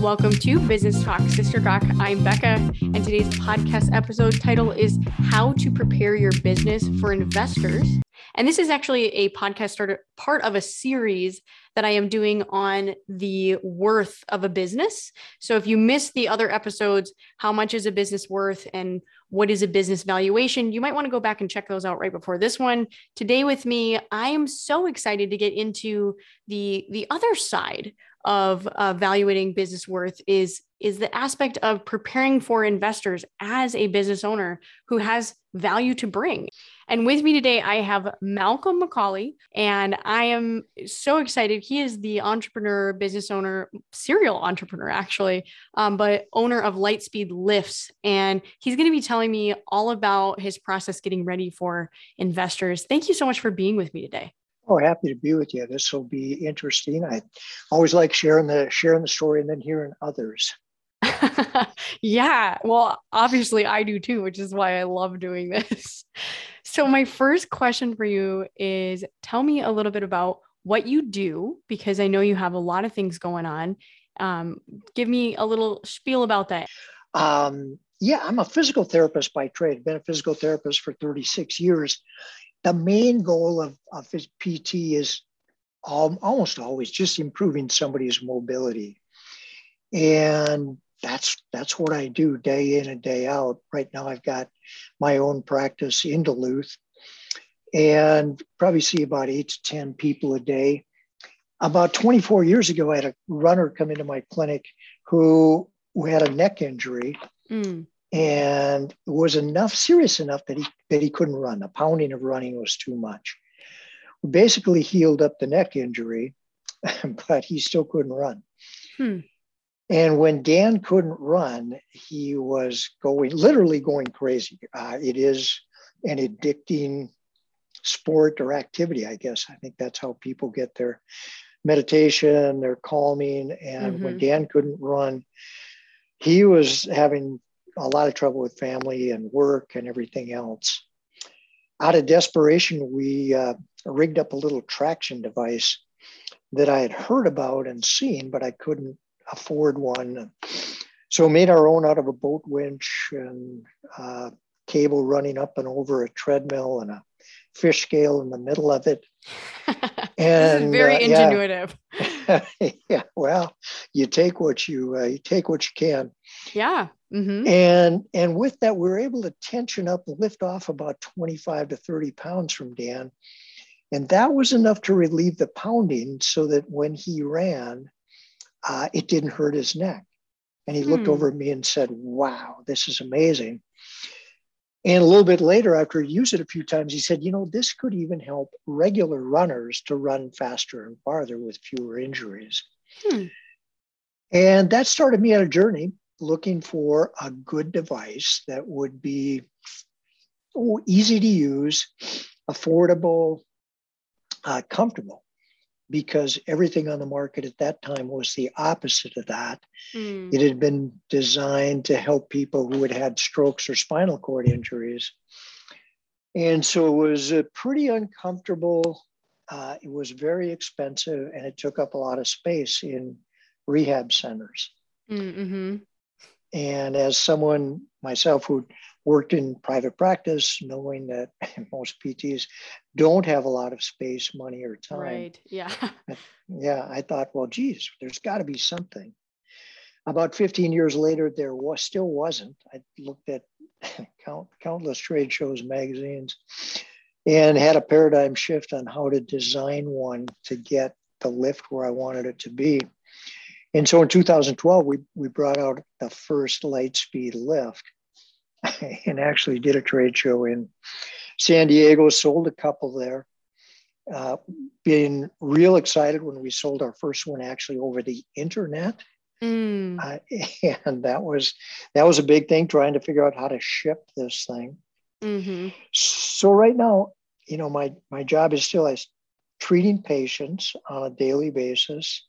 Welcome to Business Talk Sister Gawk. I'm Becca, and today's podcast episode title is How to Prepare Your Business for Investors. And this is actually a podcast started part of a series that I am doing on the worth of a business. So if you missed the other episodes, how much is a business worth and what is a business valuation, you might want to go back and check those out right before this one. Today with me, I am so excited to get into the the other side of uh, evaluating business worth is is the aspect of preparing for investors as a business owner who has value to bring. And with me today, I have Malcolm McCauley, and I am so excited. He is the entrepreneur, business owner, serial entrepreneur, actually, um, but owner of Lightspeed Lifts. And he's going to be telling me all about his process getting ready for investors. Thank you so much for being with me today. Oh, happy to be with you. This will be interesting. I always like sharing the sharing the story and then hearing others. yeah, well, obviously I do too, which is why I love doing this. So my first question for you is tell me a little bit about what you do because I know you have a lot of things going on. Um, give me a little spiel about that. Um, yeah, I'm a physical therapist by trade. I've been a physical therapist for 36 years the main goal of, of PT is almost always just improving somebody's mobility. And that's that's what I do day in and day out. Right now I've got my own practice in Duluth and probably see about eight to 10 people a day. About 24 years ago, I had a runner come into my clinic who, who had a neck injury. Mm and it was enough serious enough that he that he couldn't run. The pounding of running was too much. We basically healed up the neck injury, but he still couldn't run. Hmm. And when Dan couldn't run, he was going literally going crazy. Uh, it is an addicting sport or activity, I guess. I think that's how people get their meditation, their calming. And mm-hmm. when Dan couldn't run, he was having a lot of trouble with family and work and everything else. Out of desperation, we uh, rigged up a little traction device that I had heard about and seen, but I couldn't afford one. So made our own out of a boat winch and uh, cable running up and over a treadmill and a fish scale in the middle of it. and very uh, ingenuitive. Yeah. yeah. well, you take what you uh, you take what you can. Yeah. Mm-hmm. And and with that, we were able to tension up and lift off about 25 to 30 pounds from Dan. And that was enough to relieve the pounding so that when he ran, uh, it didn't hurt his neck. And he hmm. looked over at me and said, Wow, this is amazing. And a little bit later, after he used it a few times, he said, You know, this could even help regular runners to run faster and farther with fewer injuries. Hmm. And that started me on a journey looking for a good device that would be easy to use, affordable, uh, comfortable, because everything on the market at that time was the opposite of that. Mm. It had been designed to help people who had had strokes or spinal cord injuries. And so it was a pretty uncomfortable. Uh, it was very expensive and it took up a lot of space in rehab centers. Mm-hmm. And as someone myself who worked in private practice, knowing that most PTs don't have a lot of space, money, or time. Right. Yeah. yeah. I thought, well, geez, there's got to be something. About 15 years later, there was still wasn't. I looked at count, countless trade shows, magazines, and had a paradigm shift on how to design one to get the lift where I wanted it to be. And so in 2012, we, we brought out the first Lightspeed lift and actually did a trade show in San Diego, sold a couple there. Uh, being real excited when we sold our first one actually over the internet. Mm. Uh, and that was that was a big thing trying to figure out how to ship this thing. Mm-hmm. So right now, you know, my my job is still as treating patients on a daily basis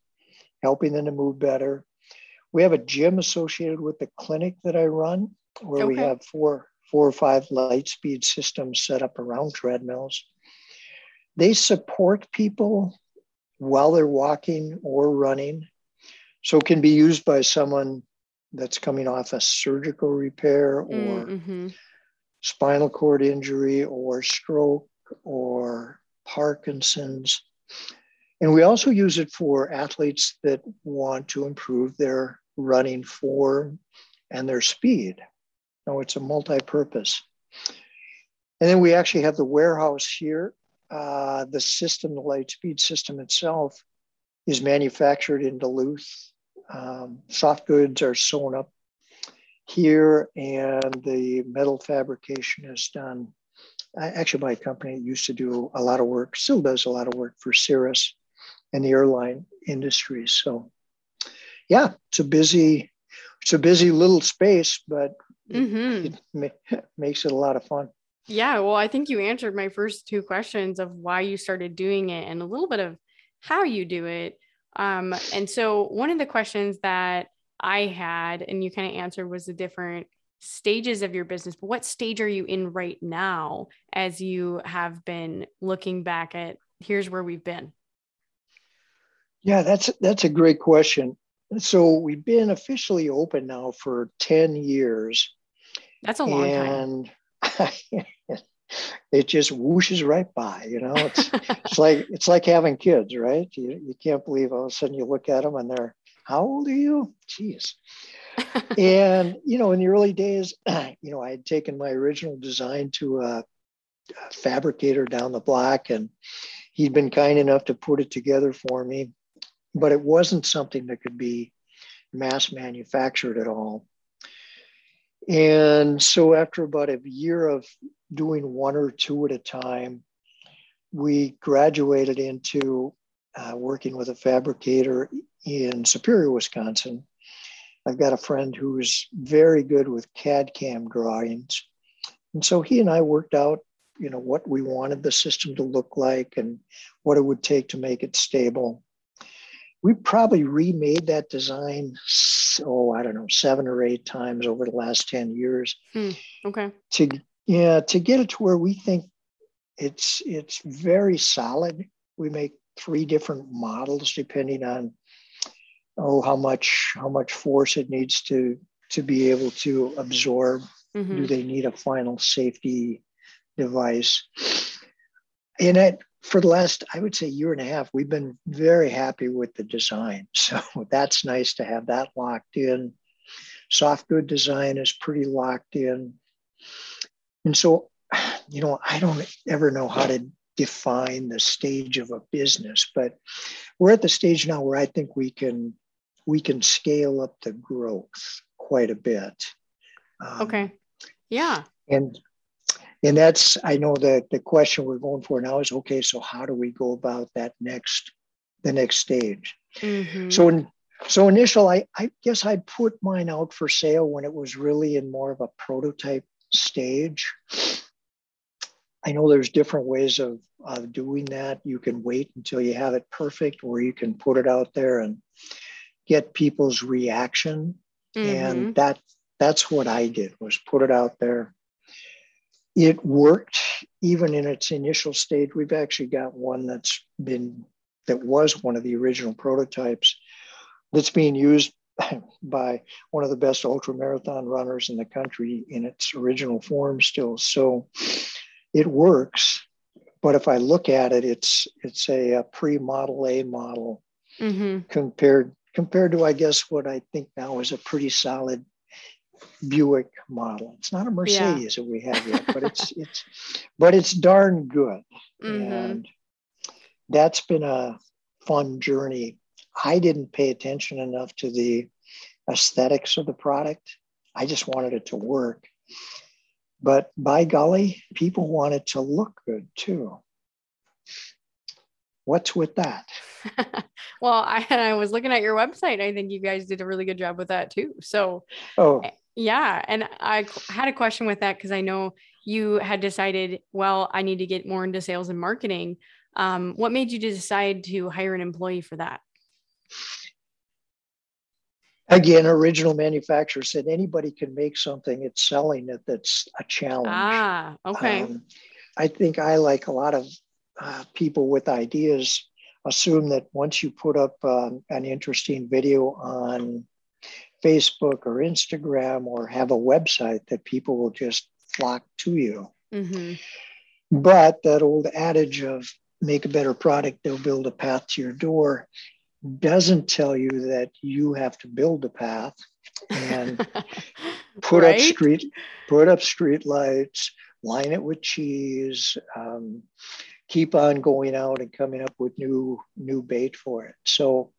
helping them to move better. We have a gym associated with the clinic that I run where okay. we have four, four or five Lightspeed systems set up around treadmills. They support people while they're walking or running. So it can be used by someone that's coming off a surgical repair or Mm-hmm. spinal cord injury or stroke or Parkinson's. And we also use it for athletes that want to improve their running form and their speed. No, it's a multi purpose. And then we actually have the warehouse here. Uh, the system, the Lightspeed system itself, is manufactured in Duluth. Um, soft goods are sewn up here, and the metal fabrication is done actually by a company used to do a lot of work, still does a lot of work for Cirrus and the airline industry. So, yeah, it's a busy, it's a busy little space, but Mm-hmm. it ma- makes it a lot of fun. Yeah, well, I think you answered my first two questions of why you started doing it and a little bit of how you do it. Um, and so one of the questions that I had, and you kind of answered, was the different stages of your business. But what stage are you in right now as you have been looking back at here's where we've been? Yeah, that's that's a great question. So we've been officially open now for 10 years. That's a long time. and it just whooshes right by, you know. It's it's like it's like having kids, right? You, you can't believe all of a sudden you look at them and they're how old are you? Jeez. and you know, in the early days, you know, I had taken my original design to a, a fabricator down the block, and he'd been kind enough to put it together for me, but it wasn't something that could be mass manufactured at all. And so, after about a year of doing one or two at a time, we graduated into uh, working with a fabricator in Superior, Wisconsin. I've got a friend who's very good with CAD CAM drawings. And so he and I worked out, you know, what we wanted the system to look like and what it would take to make it stable. We probably remade that design, oh, I don't know, seven or eight times over the last 10 years Okay. to yeah to get it to where we think it's it's very solid we make three different models depending on oh how much how much force it needs to to be able to absorb Mhm. do they need a final safety device and it, for the last i would say year and a half we've been very happy with the design so that's nice to have that locked in soft good design is pretty locked in and so you know i don't ever know how to define the stage of a business but we're at the stage now where i think we can we can scale up the growth quite a bit Um, Okay. Yeah. and and that's i know that the question we're going for now is okay so how do we go about that next the next stage Mhm. so in, so initial I, I guess i'd put mine out for sale when it was really in more of a prototype stage i know there's different ways of, of doing that you can wait until you have it perfect or you can put it out there and get people's reaction Mhm. and that that's what i did was put it out there it worked even in its initial stage we've actually got one that's been that was one of the original prototypes that's being used by one of the best ultra marathon runners in the country in its original form still so it works but if i look at it it's it's a, a pre-model a model Mhm. compared compared to I guess what I think now is a pretty solid Buick model. It's not a Mercedes that we have yet, but it's it's but it's darn good. Mhm. And that's been a fun journey. I didn't pay attention enough to the aesthetics of the product. I just wanted it to work. But by golly, people want it to look good too. What's with that? well, I, I was looking at your website. I think you guys did a really good job with that too. So, Oh, yeah. And I had a question with that because I know you had decided, well, I need to get more into sales and marketing. Um, what made you decide to hire an employee for that? again, original manufacturer said anybody can make something. It's selling it that's a challenge. Ah, okay. Um, I think I like a lot of uh, people with ideas. assume that once you put up um, an interesting video on Facebook or Instagram or have a website that people will just flock to you. Mm-hmm. But that old adage of make a better product, they'll build a path to your door doesn't tell you that you have to build a path and put right? up street put up street lights line it with cheese um, keep on going out and coming up with new new bait for it so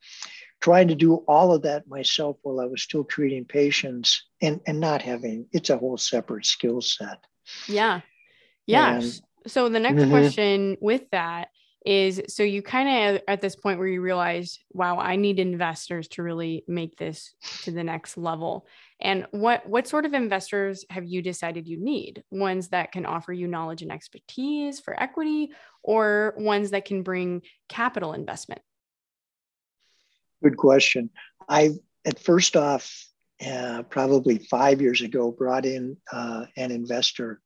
trying to do all of that myself while i was still treating patients and and not having it's a whole separate skill set. Yeah. Yeah. And, so the next mm-hmm. question with that is so you kind of at this point where you realize wow i need investors to really make this to the next level. And what what sort of investors have you decided you need? Ones that can offer you knowledge and expertise for equity or ones that can bring capital investment good question i at first off uh, probably five years ago brought in uh, an investor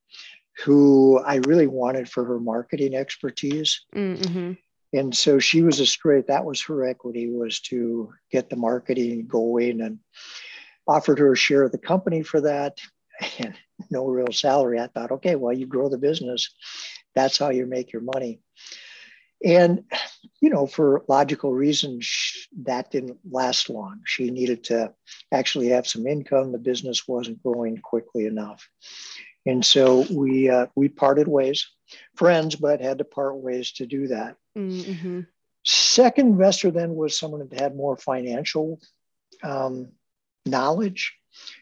who I really wanted for her marketing expertise. Mm-hmm. And so she was a straight, that was her equity was to get the marketing going and offered her a share of the company for that and no real salary. I thought, okay, well, you grow the business. That's how you make your money. And, you know, for logical reasons, that didn't last long. She needed to actually have some income. The business wasn't growing quickly enough. And so we uh, we parted ways, friends, but had to part ways to do that. Mm-hmm. Second investor then was someone that had more financial um, knowledge.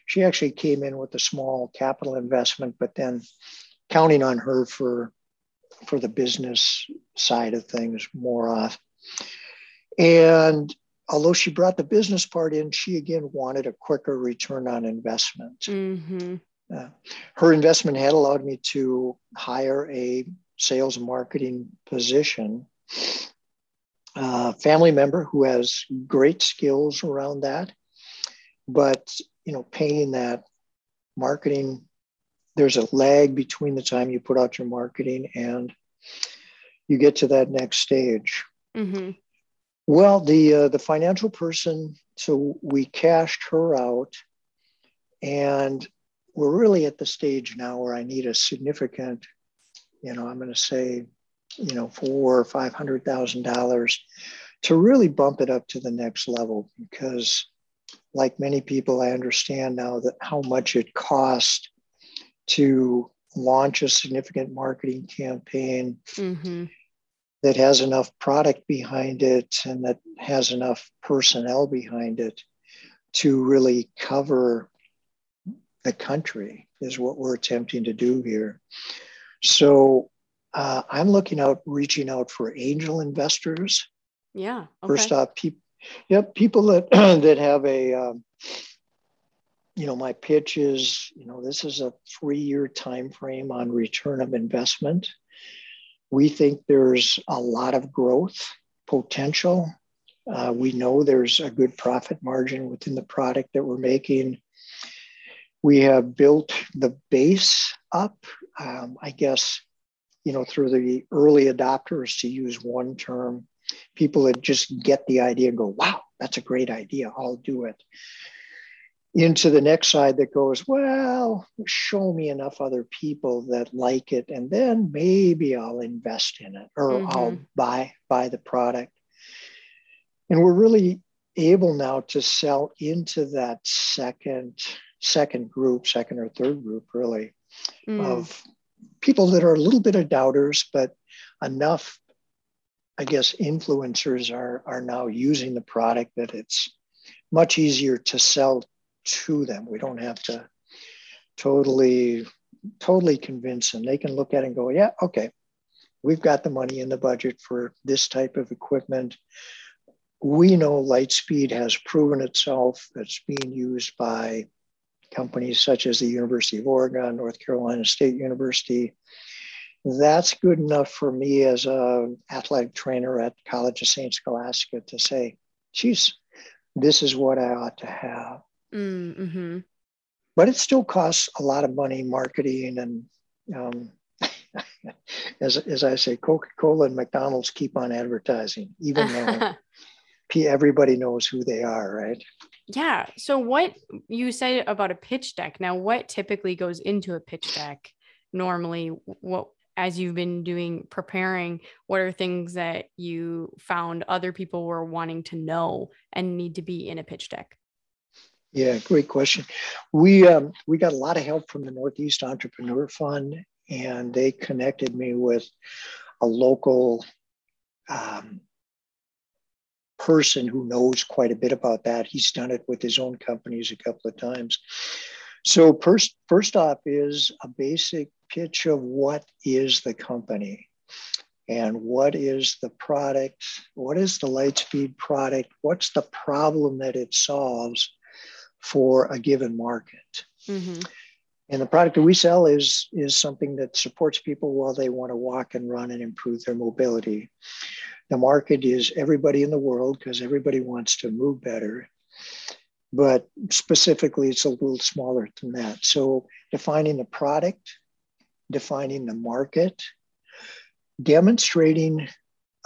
She actually came in with a small capital investment, but then counting on her for for the business side of things more off. And although she brought the business part in, she again wanted a quicker return on investment. Mm-hmm. Uh, her investment had allowed me to hire a sales and marketing position, uh, family member who has great skills around that, but you know, paying that marketing, there's a lag between the time you put out your marketing and you get to that next stage. Mm-hmm. Well, the uh, the financial person, so we cashed her out, and we're really at the stage now where I need a significant, you know, I'm going to say, you know, four or five hundred thousand dollars to really bump it up to the next level because like many people i understand now that how much it costs to launch a significant marketing campaign mm-hmm. that has enough product behind it and that has enough personnel behind it to really cover the country is what we're attempting to do here. So uh, I'm looking out, reaching out for angel investors. Yeah. Okay. First off, people, yep, people that that have a, um, you know, my pitch is, you know, this is a three-year time frame on return of investment. We think there's a lot of growth potential. Uh, we know there's a good profit margin within the product that we're making. We have built the base up, um, I guess, you know, through the early adopters, to use one term, people that just get the idea and go, wow, that's a great idea, I'll do it. Into the next side that goes, well, show me enough other people that like it, and then maybe I'll invest in it or mm-hmm. I'll buy buy the product. And we're really able now to sell into that second second group, second or third group, really, mm. of people that are a little bit of doubters, but enough, I guess, influencers are, are now using the product that it's much easier to sell to them. We don't have to totally, totally convince them. They can look at it and go, yeah, okay, we've got the money in the budget for this type of equipment. We know Lightspeed has proven itself. It's being used by companies such as the University of Oregon, North Carolina State University. That's good enough for me as an athletic trainer at College of St. Scholastica to say, geez, this is what I ought to have. Mm-hmm. But it still costs a lot of money, marketing and um, as, as I say, Coca Cola and McDonald's keep on advertising, even though everybody knows who they are, right? Yeah. So, what you said about a pitch deck now, what typically goes into a pitch deck normally? What, as you've been doing preparing, what are things that you found other people were wanting to know and need to be in a pitch deck? Yeah, great question. We um, we got a lot of help from the Northeast Entrepreneur Fund, and they connected me with a local um, person who knows quite a bit about that. He's done it with his own companies a couple of times. So first, first off is a basic pitch of what is the company and what is the product, what is the Lightspeed product, what's the problem that it solves for a given market. Mm-hmm. And the product that we sell is, is something that supports people while they want to walk and run and improve their mobility. The market is everybody in the world because everybody wants to move better. But specifically, it's a little smaller than that. So, defining the product, defining the market, demonstrating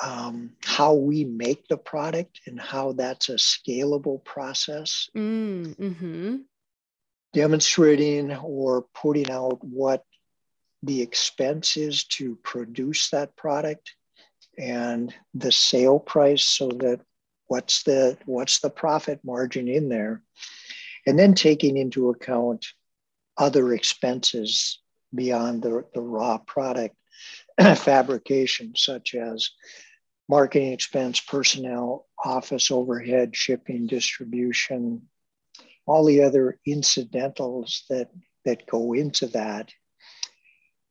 um, how we make the product and how that's a scalable process. Mm, mm-hmm. Demonstrating or putting out what the expense is to produce that product and the sale price so that what's the what's the profit margin in there and then taking into account other expenses beyond the, the raw product fabrication such as marketing expense, personnel, office overhead, shipping, distribution, all the other incidentals that that go into that,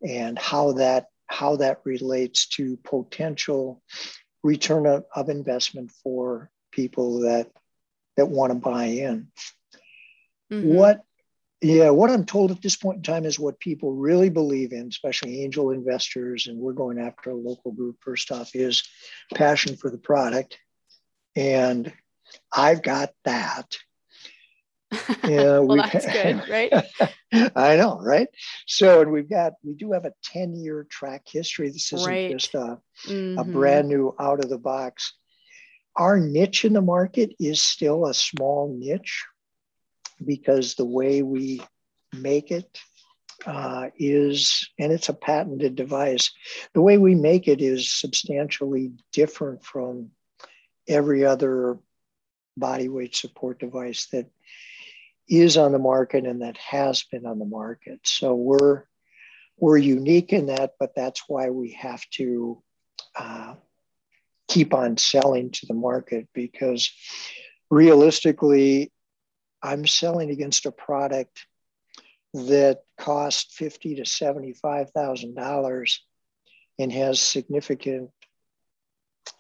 and how that how that relates to potential return of, of investment for people that that want to buy in. Mm-hmm. What yeah, what I'm told at this point in time is what people really believe in, especially angel investors, and we're going after a local group first off, is passion for the product. And I've got that. Yeah, well, that's good, right? I know, right? So, and we've got, we do have a 10 year track history. This isn't right. just a, mm-hmm. a brand new out of the box. Our niche in the market is still a small niche because the way we make it uh, is, and it's a patented device, the way we make it is substantially different from every other body weight support device that is on the market and that has been on the market. So we're we're unique in that, but that's why we have to uh, keep on selling to the market because realistically, I'm selling against a product that costs fifty to seventy-five thousand dollars and has significant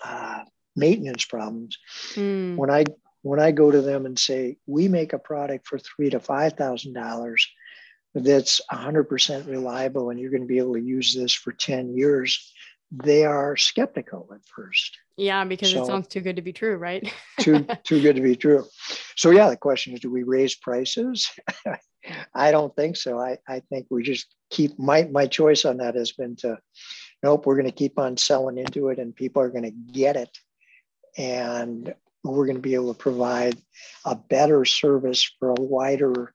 uh, maintenance problems. Mm. When I when I go to them and say we make a product for three to five thousand dollars that's 100% reliable and you're going to be able to use this for 10 years they are skeptical at first. Yeah, because so, it sounds too good to be true, right? too too good to be true. So yeah, the question is, do we raise prices? I don't think so. I, I think we just keep my my choice on that has been to nope, we're going to keep on selling into it and people are going to get it. And we're going to be able to provide a better service for a wider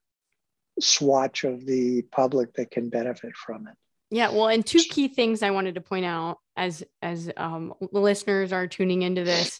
swatch of the public that can benefit from it. Yeah, well, and two key things I wanted to point out as as um, listeners are tuning into this.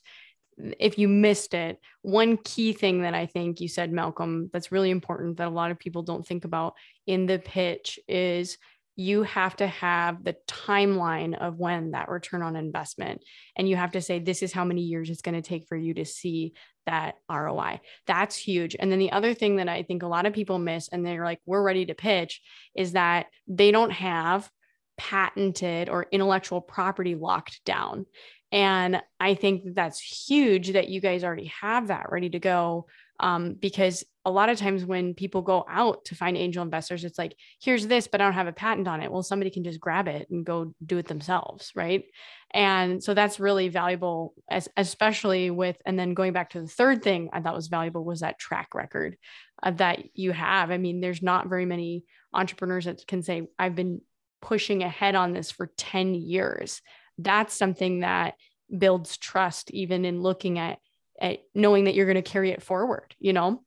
If you missed it, one key thing that I think you said, Malcolm, that's really important that a lot of people don't think about in the pitch is you have to have the timeline of when that return on investment and you have to say this is how many years it's going to take for you to see that ROI. That's huge. And then the other thing that I think a lot of people miss and they're like we're ready to pitch is that they don't have patented or intellectual property locked down. And I think that's huge that you guys already have that ready to go um, because a lot of times when people go out to find angel investors, it's like, here's this, but I don't have a patent on it. Well, somebody can just grab it and go do it themselves. Right. And so that's really valuable, as, especially with, and then going back to the third thing I thought was valuable was that track record uh, that you have. I mean, there's not very many entrepreneurs that can say, I've been pushing ahead on this for 10 years. That's something that builds trust, even in looking at, at knowing that you're going to carry it forward, you know?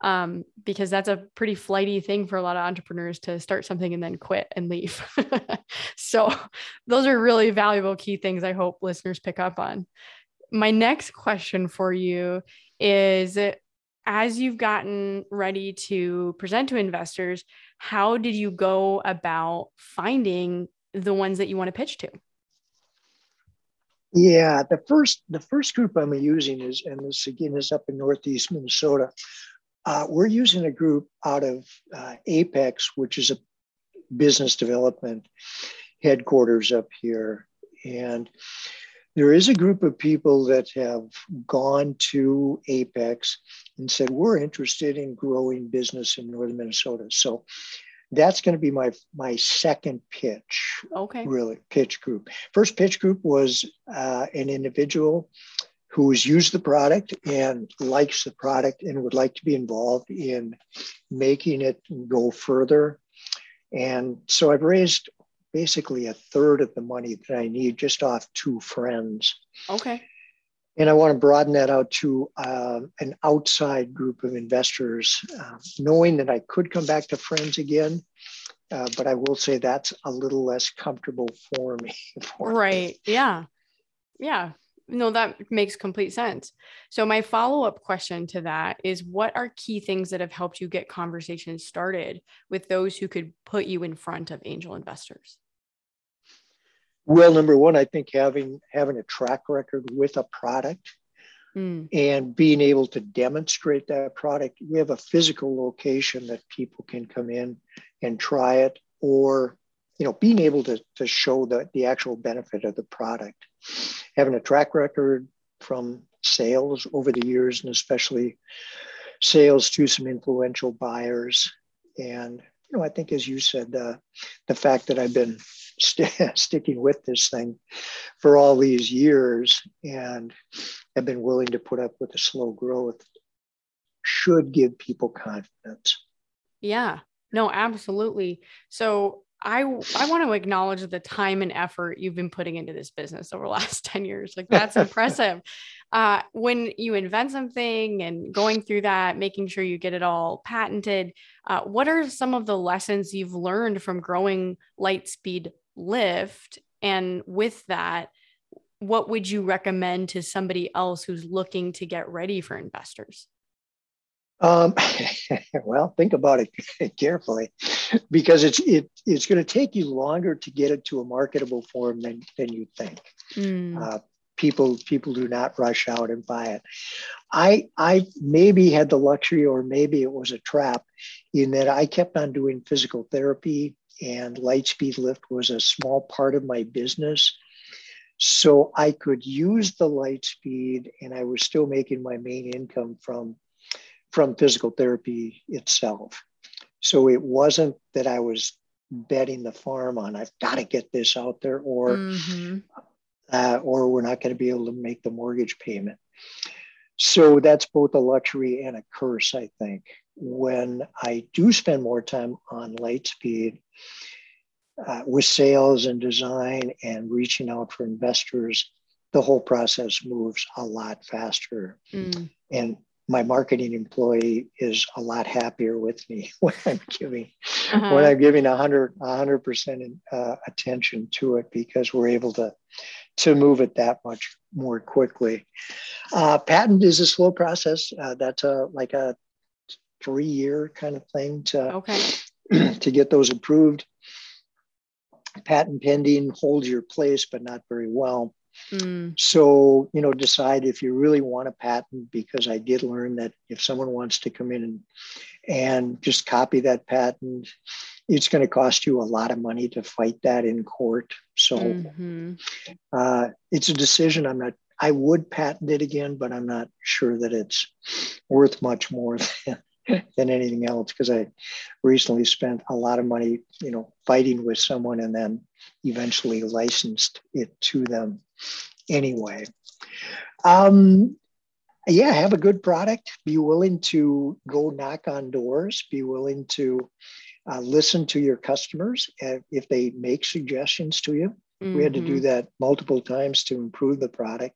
Um, because that's a pretty flighty thing for a lot of entrepreneurs to start something and then quit and leave. so, those are really valuable key things I hope listeners pick up on. My next question for you is as you've gotten ready to present to investors, how did you go about finding the ones that you want to pitch to? Yeah, the first the first group I'm using is, and this again is up in Northeast Minnesota. Uh, we're using a group out of uh, Apex, which is a business development headquarters up here, and there is a group of people that have gone to Apex and said, We're interested in growing business in northern Minnesota. So that's going to be my my second pitch. Okay. Really, pitch group. First pitch group was uh, an individual who has used the product and likes the product and would like to be involved in making it go further. And so I've raised basically a third of the money that I need just off two friends. Okay. And I want to broaden that out to uh, an outside group of investors, uh, knowing that I could come back to friends again. Uh, but I will say that's a little less comfortable for me. For right. Me. Yeah. Yeah. No, that makes complete sense. So, my follow up question to that is what are key things that have helped you get conversations started with those who could put you in front of angel investors? Well, number one, I think having having a track record with a product mm. and being able to demonstrate that product. We have a physical location that people can come in and try it, or you know, being able to, to show the, the actual benefit of the product. Having a track record from sales over the years, and especially sales to some influential buyers. And you know, I think as you said, uh, the fact that I've been st- sticking with this thing for all these years and have been willing to put up with the slow growth should give people confidence. Yeah, no, absolutely. So I I want to acknowledge the time and effort you've been putting into this business over the last 10 years. Like that's impressive. Uh, when you invent something and going through that, making sure you get it all patented, uh, what are some of the lessons you've learned from growing Lightspeed lift and with that what would you recommend to somebody else who's looking to get ready for investors? Um, well think about it carefully because it's it, it's going to take you longer to get it to a marketable form than, than you think. Mm. uh, people people do not rush out and buy it. I i maybe had the luxury or maybe it was a trap in that i kept on doing physical therapy and Lightspeed Lift was a small part of my business. So I could use the Lightspeed and I was still making my main income from, from physical therapy itself. So it wasn't that I was betting the farm on I've got to get this out there or mm-hmm. uh, or we're not going to be able to make the mortgage payment. So that's both a luxury and a curse, I think when I do spend more time on Lightspeed uh, with sales and design and reaching out for investors, the whole process moves a lot faster. Mm. And my marketing employee is a lot happier with me when I'm giving uh-huh. when I'm giving 100 100 percent uh, attention to it because we're able to to move it that much more quickly. Uh, patent is a slow process. Uh, that's a like a three year kind of thing to okay. to get those approved. Patent pending holds your place, but not very well. Mm. So, you know, decide if you really want a patent, because I did learn that if someone wants to come in and, and just copy that patent, it's going to cost you a lot of money to fight that in court. So mm-hmm. uh, it's a decision I'm not, I would patent it again, but I'm not sure that it's worth much more than, than anything else because I recently spent a lot of money, you know, fighting with someone and then eventually licensed it to them anyway. Um, yeah, have a good product. Be willing to go knock on doors. Be willing to uh, listen to your customers if they make suggestions to you. Mm-hmm. We had to do mm-hmm. that multiple times to improve the product.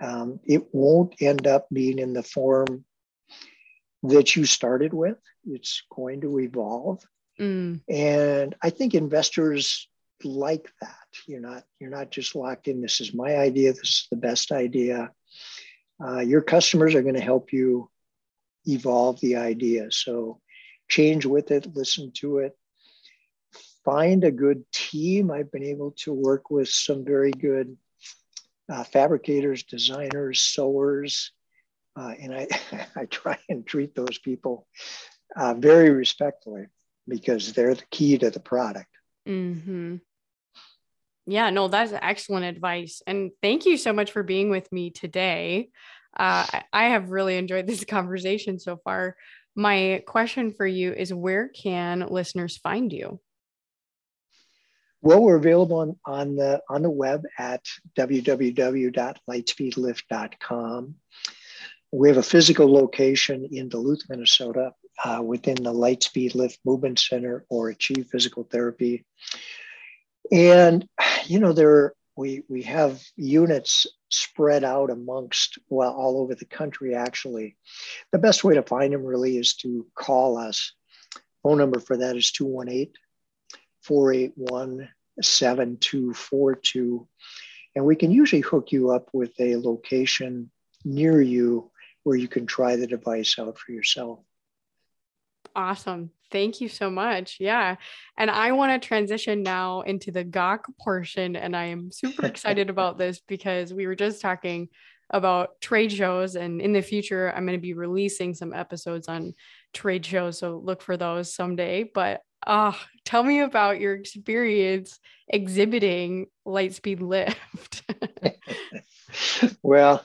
Um, it won't end up being in the form that you started with. It's going to evolve. Mm. And I think investors like that. You're not you're not just locked in. This is my idea. This is the best idea. Uh, your customers are going to help you evolve the idea. So change with it, listen to it, find a good team. I've been able to work with some very good uh, fabricators, designers, sewers, uh, and I, I try and treat those people uh, very respectfully because they're the key to the product. Mm-hmm. Yeah, no, that's excellent advice. And thank you so much for being with me today. Uh, I have really enjoyed this conversation so far. My question for you is where can listeners find you? Well, we're available on, on the on the web at www.lightspeedlift.com. We have a physical location in Duluth, Minnesota, uh, within the Lightspeed Lift Movement Center or Achieve Physical Therapy. And you know, there we we have units spread out amongst well all over the country. Actually, the best way to find them really is to call us. Phone number for that is 218 481 7242. And we can usually hook you up with a location near you where you can try the device out for yourself. Awesome. Thank you so much. Yeah. And I want to transition now into the Gawk portion. And I am super excited about this because we were just talking about trade shows. And in the future, I'm going to be releasing some episodes on trade shows. So look for those someday. But uh, tell me about your experience exhibiting Lightspeed Lift. well,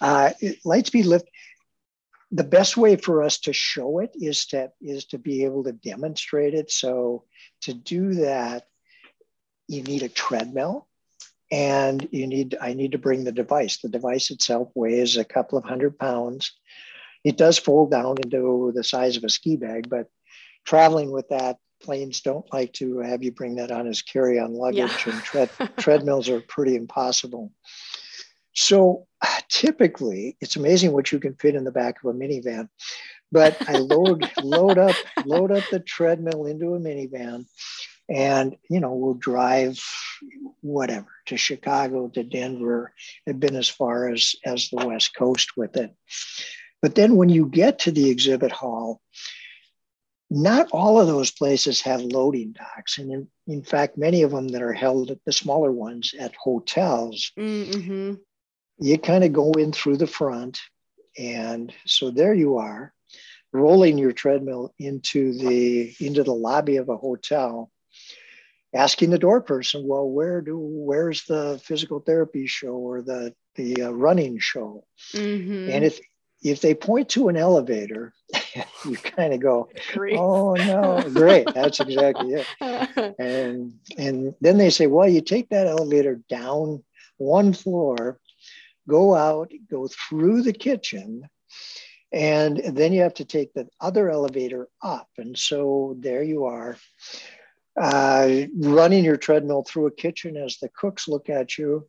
uh, Lightspeed Lift, the best way for us to show it is to is to be able to demonstrate it. So to do that, you need a treadmill and you need i need to bring the device the device itself weighs a couple of hundred pounds it does fold down into the size of a ski bag but traveling with that planes don't like to have you bring that on as carry-on luggage yeah. and tread, treadmills are pretty impossible so typically it's amazing what you can fit in the back of a minivan but i load load up load up the treadmill into a minivan and you know we'll drive whatever to chicago to denver I've been as far as as the west coast with it but then when you get to the exhibit hall not all of those places have loading docks and in, in fact many of them that are held at the smaller ones at hotels mm-hmm. You kind of go in through the front and so there you are rolling your treadmill into the into the lobby of a hotel asking the door person, well, where do where's the physical therapy show or the the uh, running show? Mm-hmm. And if if they point to an elevator, you kind of go. "Oh no, great!" That's exactly it. and and then they say, "Well, you take that elevator down one floor, go out, go through the kitchen." And then you have to take the other elevator up. And so there you are uh, running your treadmill through a kitchen as the cooks look at you.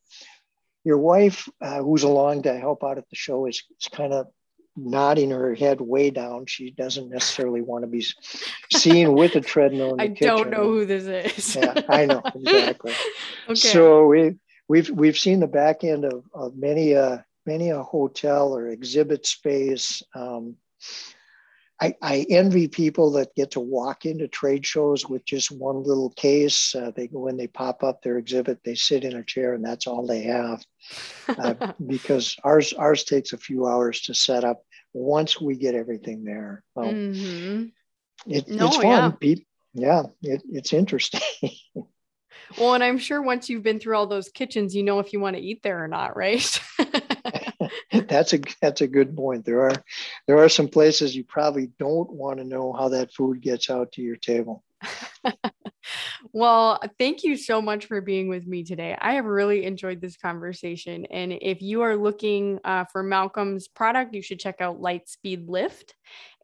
Your wife, uh, who's along to help out at the show, is, is kind of nodding her head way down. She doesn't necessarily want to be seen with a treadmill. I kitchen. don't know who this is. yeah, I know exactly. okay. So we we've we've seen the back end of, of many a many a hotel or exhibit space. Um, I, I, envy people that get to walk into trade shows with just one little case. Uh, they when they pop up their exhibit, they sit in a chair and that's all they have. Uh, because ours ours takes a few hours to set up. Once we get everything there, mm-hmm. it, no, it's fun. Yeah, yeah it, it's interesting. well, and I'm sure once you've been through all those kitchens, you know if you want to eat there or not, right? that's a that's a good point. There are there are some places you probably don't want to know how that food gets out to your table. well, thank you so much for being with me today. I have really enjoyed this conversation. And if you are looking uh, for Malcolm's product, you should check out Lightspeed Lift.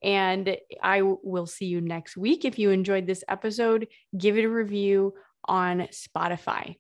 And I will see you next week. If you enjoyed this episode, give it a review on Spotify.